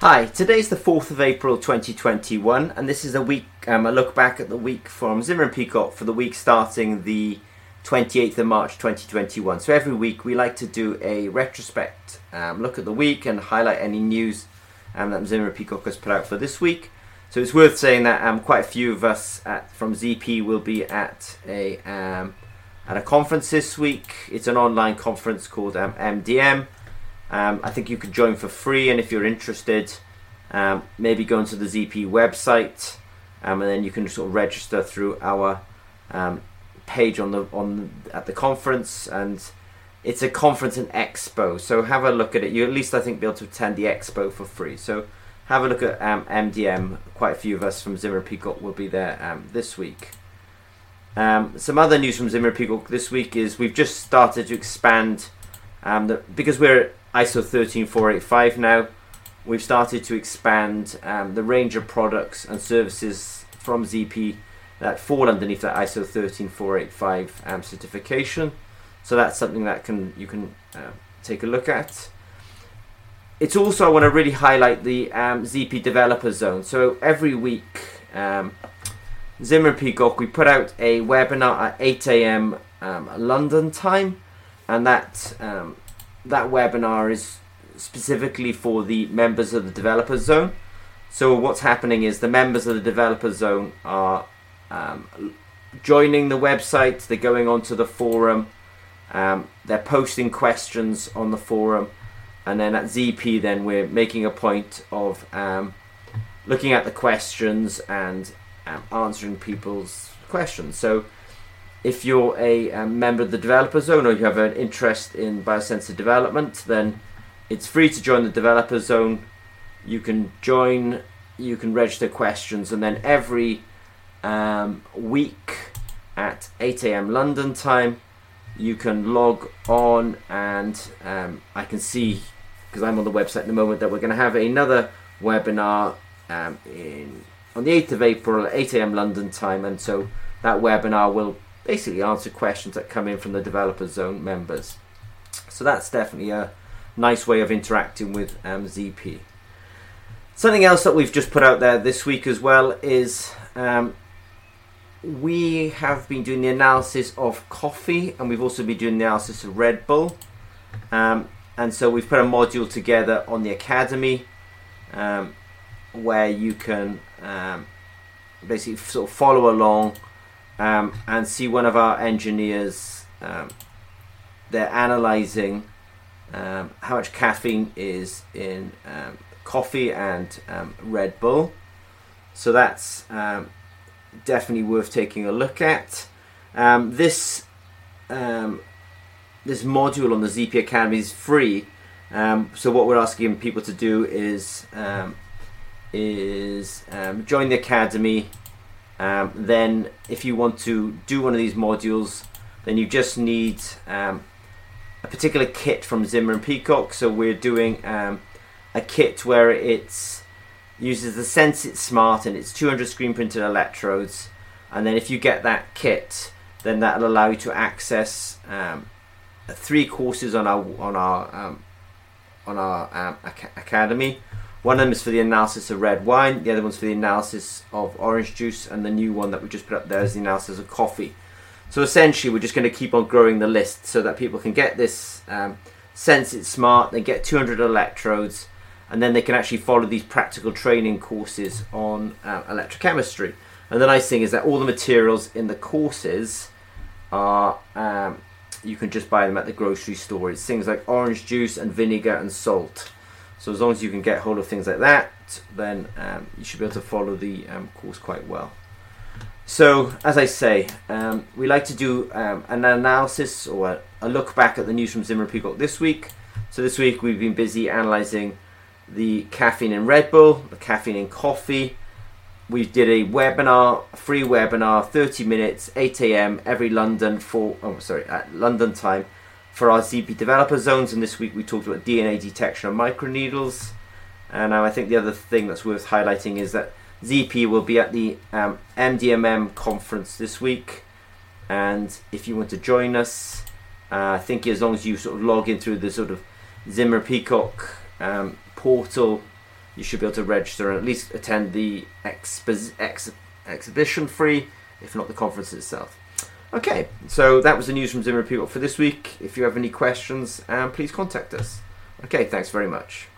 Hi, today's the 4th of April 2021, and this is a week, um, a look back at the week from Zimmer and Peacock for the week starting the 28th of March 2021. So every week we like to do a retrospect, um, look at the week and highlight any news um, that Zimmer and Peacock has put out for this week. So it's worth saying that um, quite a few of us at, from ZP will be at a um, at a conference this week. It's an online conference called MDM um, I think you could join for free, and if you're interested, um, maybe go into the ZP website, um, and then you can sort of register through our um, page on the on at the conference. And it's a conference and expo, so have a look at it. You at least I think be able to attend the expo for free. So have a look at MDM. Um, Quite a few of us from Zimmer Peacock will be there um, this week. some other news from Zimmer Peacock this week is we've just started to expand the, because we're ISO 13485 now. We've started to expand um, the range of products and services from ZP that fall underneath that ISO 13485 um, certification. So that's something that can you can uh, take a look at. It's also I want to really highlight the um, ZP Developer Zone. So every week, um, Zimmer Peacock we put out a webinar at 8 a.m. Um, London time, and that um, that webinar is specifically for the members of the developer zone. So what's happening is the members of the developer zone are um, joining the website. They're going onto the forum. Um, they're posting questions on the forum, and then at ZP, then we're making a point of um, looking at the questions and um, answering people's questions. So if you're a, a, um, member of the developer zone or you have an interest in biosensor development, then it's free to join the developer zone. You can join, you can register questions, and then every um, week at 8 a.m. London time, you can log on and um, I can see because I'm on the website at the moment that we're going to have another webinar um, in on the 8th of April at 8 a.m. London time, and so that webinar will basically answer questions that come in from the developer zone members. So that's definitely a nice way of interacting with um, ZP. Something else that we've just put out there this week as well is um, we have been doing the analysis of coffee and we've also been doing the analysis of Red Bull. Um, and so we've put a module together on the Academy um, where you can um, basically sort of follow along um, and see one of our engineers. Um, they're analyzing um, how much caffeine is in um, coffee and um, Red Bull. So that's um, definitely worth taking a look at. this this module on the ZP Academy is free. so what we're asking people to do is is join the academy um, then if you want to do one of these modules, then you just need um, a particular kit from Zimmer and Peacock. So we're doing um, a kit where it's uses the Sensit Smart and it's 200 screen printed electrodes. And then if you get that kit, then that'll allow you to access um, three courses on our on our um, on our um, academy. One of them is for the analysis of red wine, the other one's for the analysis of orange juice, and the new one that we just put up there is the analysis of coffee. So essentially, we're just going to keep on growing the list so that people can get this um, It's Smart, they get 200 electrodes, and then they can actually follow these practical training courses on uh, electrochemistry. And the nice thing is that all the materials in the courses are um, you can just buy them at the grocery store. It's things like orange juice and vinegar and salt. So as long as you can get hold of things like that, then um, you should be able to follow the um, course quite well. So as I say, um, we like to do um, an analysis or a, a, look back at the news from Zimmer Peacock this week. So this week we've been busy analysing the caffeine in Red Bull, the caffeine in coffee. We did a webinar, a free webinar, 30 minutes, 8 a.m. every London for oh sorry at London time for our ZP developer zones, and this week we talked about DNA detection of microneedles. And uh, I think the other thing that's worth highlighting is that ZP will be at the um, MDMM conference this week, and if you want to join us, uh, I think as long as you sort of log in through the sort of Zimmer Peacock um, portal, you should be able to register and at least attend the expo- ex- exhibition free, if not the conference itself. Okay, so that was the news from Zimmer People for this week. If you have any questions, um, please contact us. Okay, thanks very much.